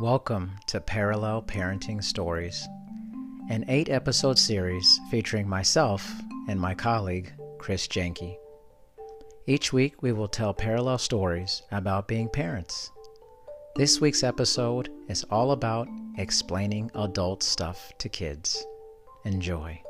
Welcome to Parallel Parenting Stories, an eight episode series featuring myself and my colleague, Chris Jenke. Each week, we will tell parallel stories about being parents. This week's episode is all about explaining adult stuff to kids. Enjoy.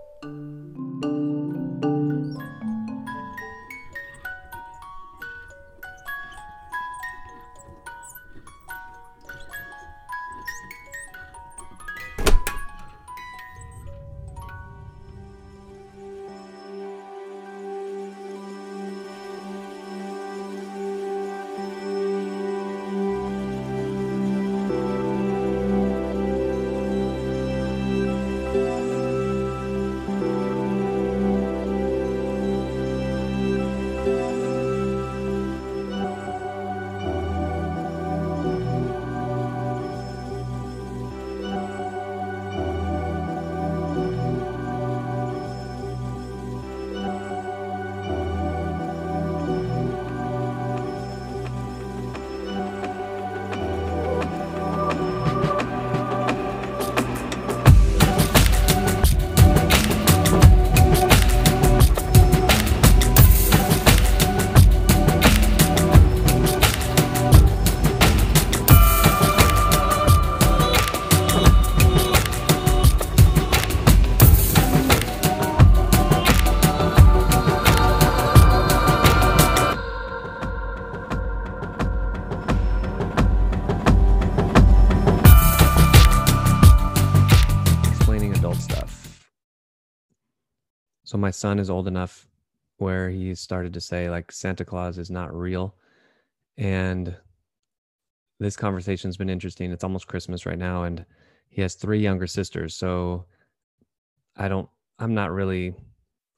So my son is old enough where he started to say like Santa Claus is not real. And this conversation's been interesting. It's almost Christmas right now and he has three younger sisters. So I don't I'm not really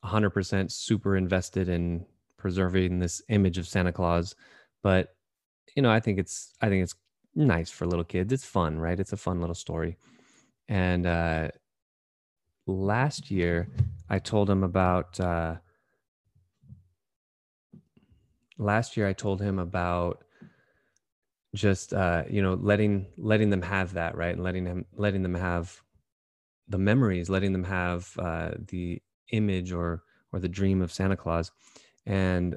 100% super invested in preserving this image of Santa Claus, but you know, I think it's I think it's nice for little kids. It's fun, right? It's a fun little story. And uh last year I told him about uh, last year I told him about just uh, you know letting letting them have that right? And letting him letting them have the memories letting them have uh, the image or or the dream of Santa Claus. And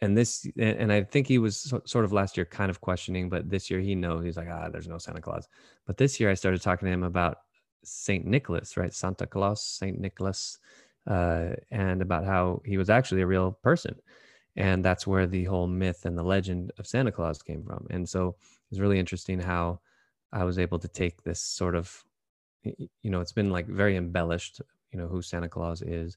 and this and I think he was sort of last year kind of questioning but this year he knows. He's like ah there's no Santa Claus. But this year I started talking to him about Saint Nicholas, right? Santa Claus, Saint Nicholas, uh, and about how he was actually a real person, and that's where the whole myth and the legend of Santa Claus came from. And so it's really interesting how I was able to take this sort of, you know, it's been like very embellished, you know, who Santa Claus is,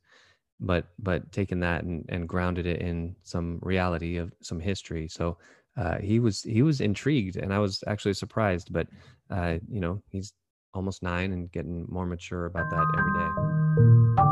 but but taking that and, and grounded it in some reality of some history. So uh, he was he was intrigued, and I was actually surprised. But uh, you know, he's almost nine and getting more mature about that every day.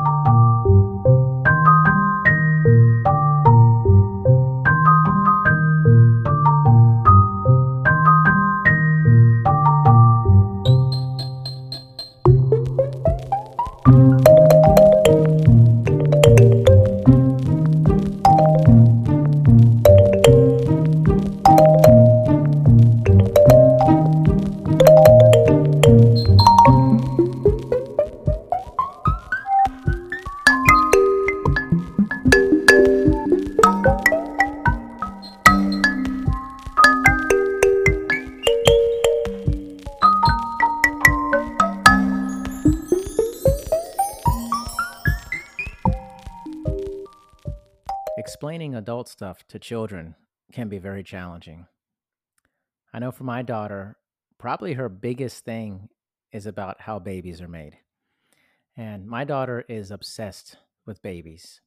Explaining adult stuff to children can be very challenging. I know for my daughter, probably her biggest thing is about how babies are made. And my daughter is obsessed with babies.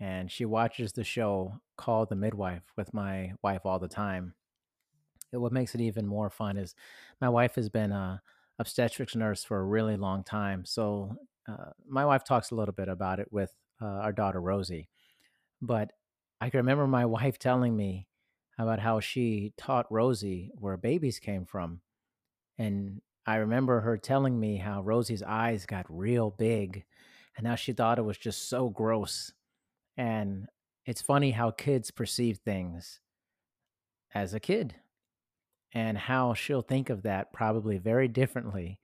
And she watches the show called The Midwife with my wife all the time. What makes it even more fun is my wife has been a obstetrics nurse for a really long time. So uh, my wife talks a little bit about it with uh, our daughter Rosie. But I can remember my wife telling me about how she taught Rosie where babies came from. And I remember her telling me how Rosie's eyes got real big and how she thought it was just so gross. And it's funny how kids perceive things as a kid. and how she'll think of that probably very differently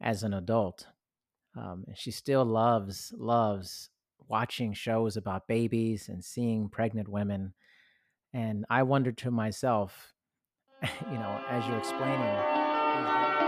as an adult. Um, she still loves loves watching shows about babies and seeing pregnant women. And I wondered to myself, you know, as you're explaining.